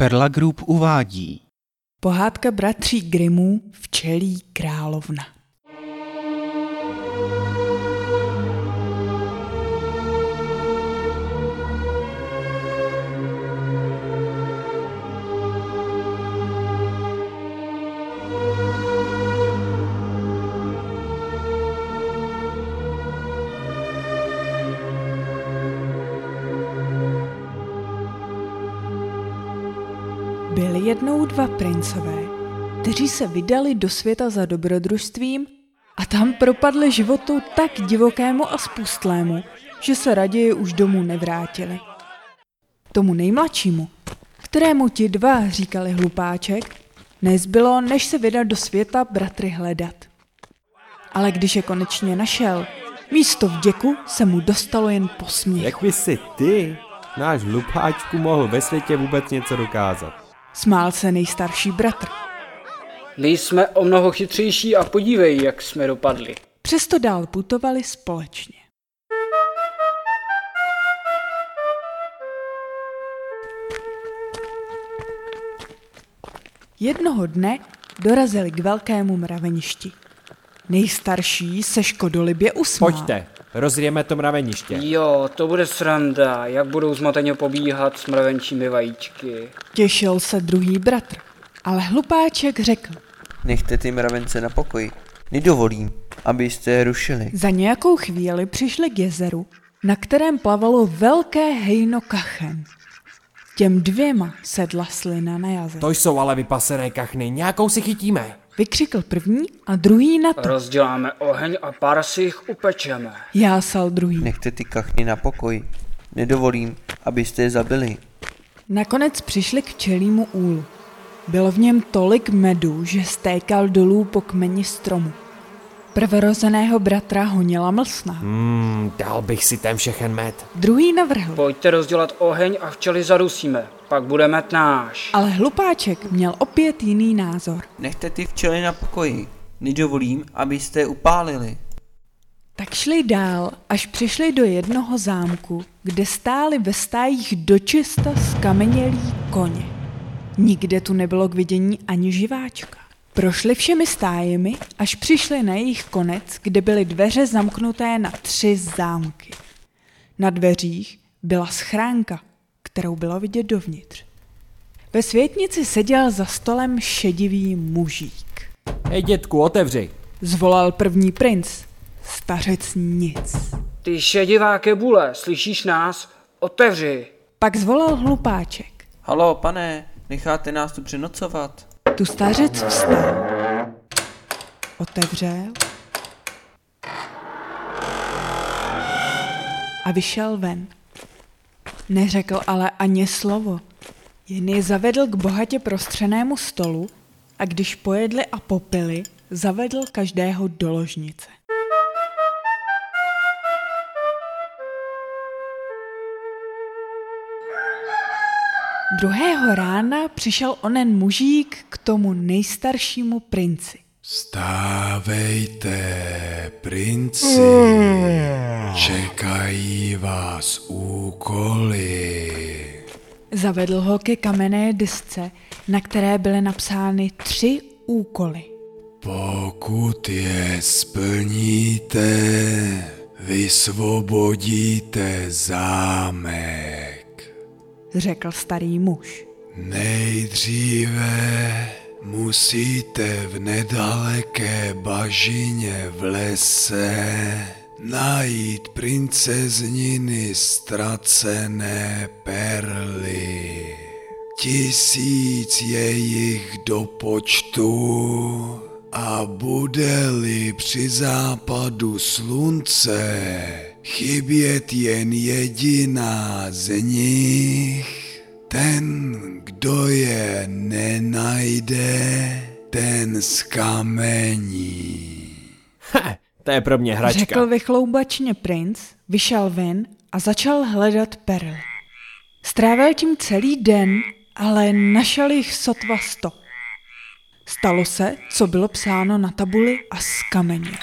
Perla Group uvádí Pohádka bratří Grimů Včelí královna. Dva princové, kteří se vydali do světa za dobrodružstvím a tam propadli životu tak divokému a spustlému, že se raději už domů nevrátili. Tomu nejmladšímu, kterému ti dva říkali hlupáček, nezbylo, než se vydat do světa bratry hledat. Ale když je konečně našel, místo vděku se mu dostalo jen posměch. Jak by si ty, náš hlupáčku, mohl ve světě vůbec něco dokázat? Smál se nejstarší bratr. My jsme o mnoho chytřejší a podívej, jak jsme dopadli. Přesto dál putovali společně. Jednoho dne dorazili k velkému mraveništi. Nejstarší se škodolibě usmál. Pojďte, rozjeme to mraveniště. Jo, to bude sranda, jak budou zmateně pobíhat s mravenčími vajíčky. Těšil se druhý bratr, ale hlupáček řekl. Nechte ty mravence na pokoji. Nedovolím, abyste je rušili. Za nějakou chvíli přišli k jezeru, na kterém plavalo velké hejno kachen. Těm dvěma sedla slina na jazyk. To jsou ale vypasené kachny, nějakou si chytíme. Vykřikl první a druhý na to. Rozděláme oheň a pár si jich upečeme. Jásal druhý. Nechte ty kachny na pokoji. Nedovolím, abyste je zabili. Nakonec přišli k včelímu úlu. Bylo v něm tolik medu, že stékal dolů po kmeni stromu. Prvorozeného bratra honila mlsna. Hmm, dal bych si ten všechen med. Druhý navrhl, Pojďte rozdělat oheň a včely zadusíme, pak bude met náš. ale hlupáček měl opět jiný názor. Nechte ty včely na pokoji. Nedovolím, abyste je upálili. Tak šli dál, až přišli do jednoho zámku, kde stáli ve stájích dočista skamenělí koně. Nikde tu nebylo k vidění ani živáčka. Prošli všemi stájemi, až přišli na jejich konec, kde byly dveře zamknuté na tři zámky. Na dveřích byla schránka, kterou bylo vidět dovnitř. Ve světnici seděl za stolem šedivý mužík. Hej dětku, otevři. Zvolal první princ. Stařec nic. Ty šedivá kebule, slyšíš nás? Otevři. Pak zvolal hlupáček. Halo, pane, necháte nás tu přenocovat? Tu stařec vstal. Otevřel. A vyšel ven. Neřekl ale ani slovo. Jen je zavedl k bohatě prostřenému stolu a když pojedli a popili, zavedl každého do ložnice. Druhého rána přišel onen mužík k tomu nejstaršímu princi. Stávejte, princi, čekají vás úkoly. Zavedl ho ke kamenné desce, na které byly napsány tři úkoly. Pokud je splníte, vysvobodíte zámek. Řekl starý muž. Nejdříve musíte v nedaleké bažině v lese najít princezniny ztracené perly. Tisíc je jich do počtu a bude-li při západu slunce chybět jen jediná z nich, ten, kdo je nenajde, ten skamení. He, to je pro mě hračka. Řekl vychloubačně princ, vyšel ven a začal hledat perly. Strávil tím celý den, ale našel jich sotva sto. Stalo se, co bylo psáno na tabuli a z kameně.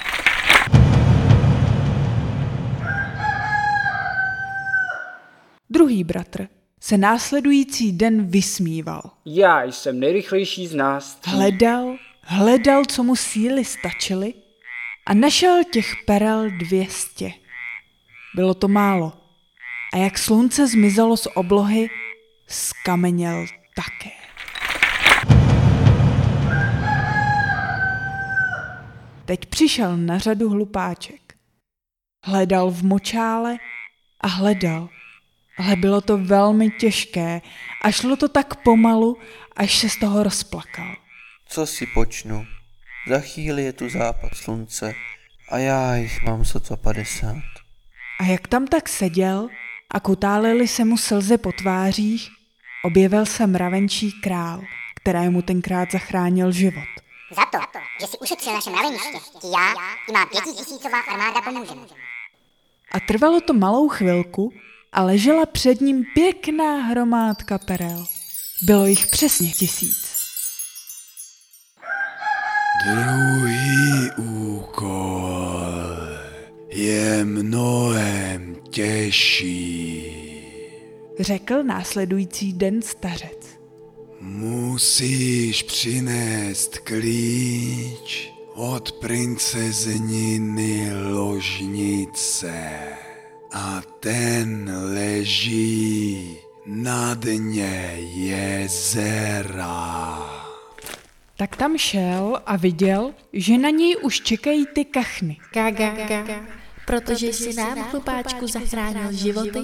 Druhý bratr se následující den vysmíval. Já jsem nejrychlejší z nás. Hledal, hledal, co mu síly stačily a našel těch perel dvěstě. Bylo to málo. A jak slunce zmizelo z oblohy, skameněl také. Teď přišel na řadu hlupáček. Hledal v močále a hledal, ale bylo to velmi těžké a šlo to tak pomalu, až se z toho rozplakal. Co si počnu? Za chvíli je tu západ slunce a já jich mám sotva padesát. A jak tam tak seděl a kutálili se mu slzy po tvářích, objevil se mravenčí král, kterému tenkrát zachránil život. Za to, že si ušetřil naše mraveniště, ti já i má pětitisícová armáda pomůžeme. A trvalo to malou chvilku a ležela před ním pěkná hromádka perel. Bylo jich přesně tisíc. Druhý úkol je mnohem těžší. Řekl následující den stařec. Musíš přinést klíč od princezniny ložnice a ten leží na dně jezera. Tak tam šel a viděl, že na něj už čekají ty kachny. Gaga, protože jsi nám, chlupáčku, zachránil životy,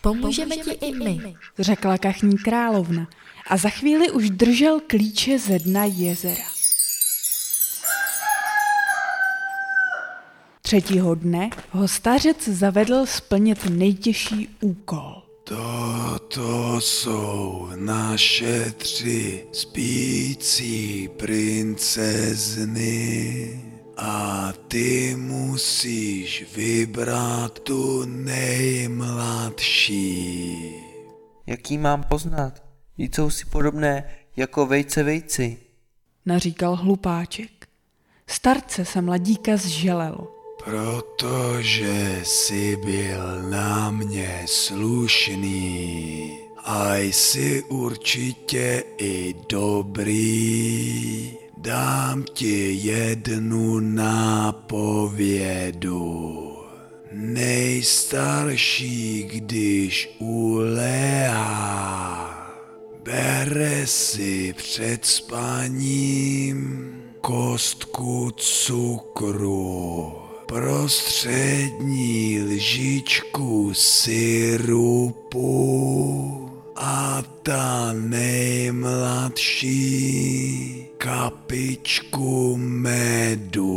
pomůžeme ti i my. Řekla kachní královna a za chvíli už držel klíče ze dna jezera. Třetího dne ho stařec zavedl splnit nejtěžší úkol. Toto jsou naše tři spící princezny a ty musíš vybrat tu nejmladší. Jaký mám poznat? Vždyť jsou si podobné jako vejce vejci. Naříkal hlupáček. Starce se mladíka zželelo. Protože jsi byl na mě slušný a jsi určitě i dobrý, dám ti jednu nápovědu. Nejstarší, když uléhá, bere si před spaním kostku cukru prostřední lžičku syrupu a ta nejmladší kapičku medu.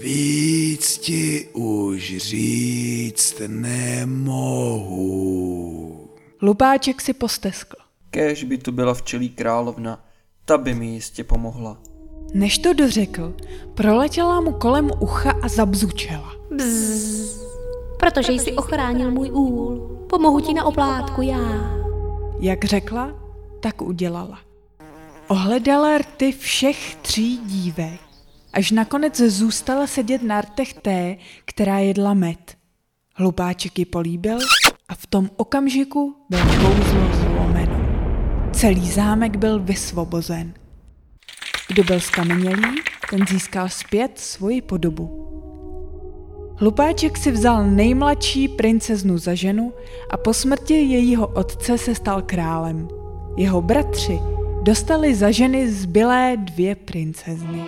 Víc ti už říct nemohu. Lupáček si posteskl. Kéž by tu byla včelí královna, ta by mi jistě pomohla. Než to dořekl, proletěla mu kolem ucha a zabzučela. Bzz, protože jsi ochránil můj úl. Pomohu ti na oplátku já. Jak řekla, tak udělala. Ohledala rty všech tří dívek, až nakonec zůstala sedět na rtech té, která jedla med. Hlupáček ji políbil a v tom okamžiku byl kouzlo zlomeno. Celý zámek byl vysvobozen. Kdo byl skamenělý, ten získal zpět svoji podobu. Hlupáček si vzal nejmladší princeznu za ženu a po smrti jejího otce se stal králem. Jeho bratři dostali za ženy zbylé dvě princezny.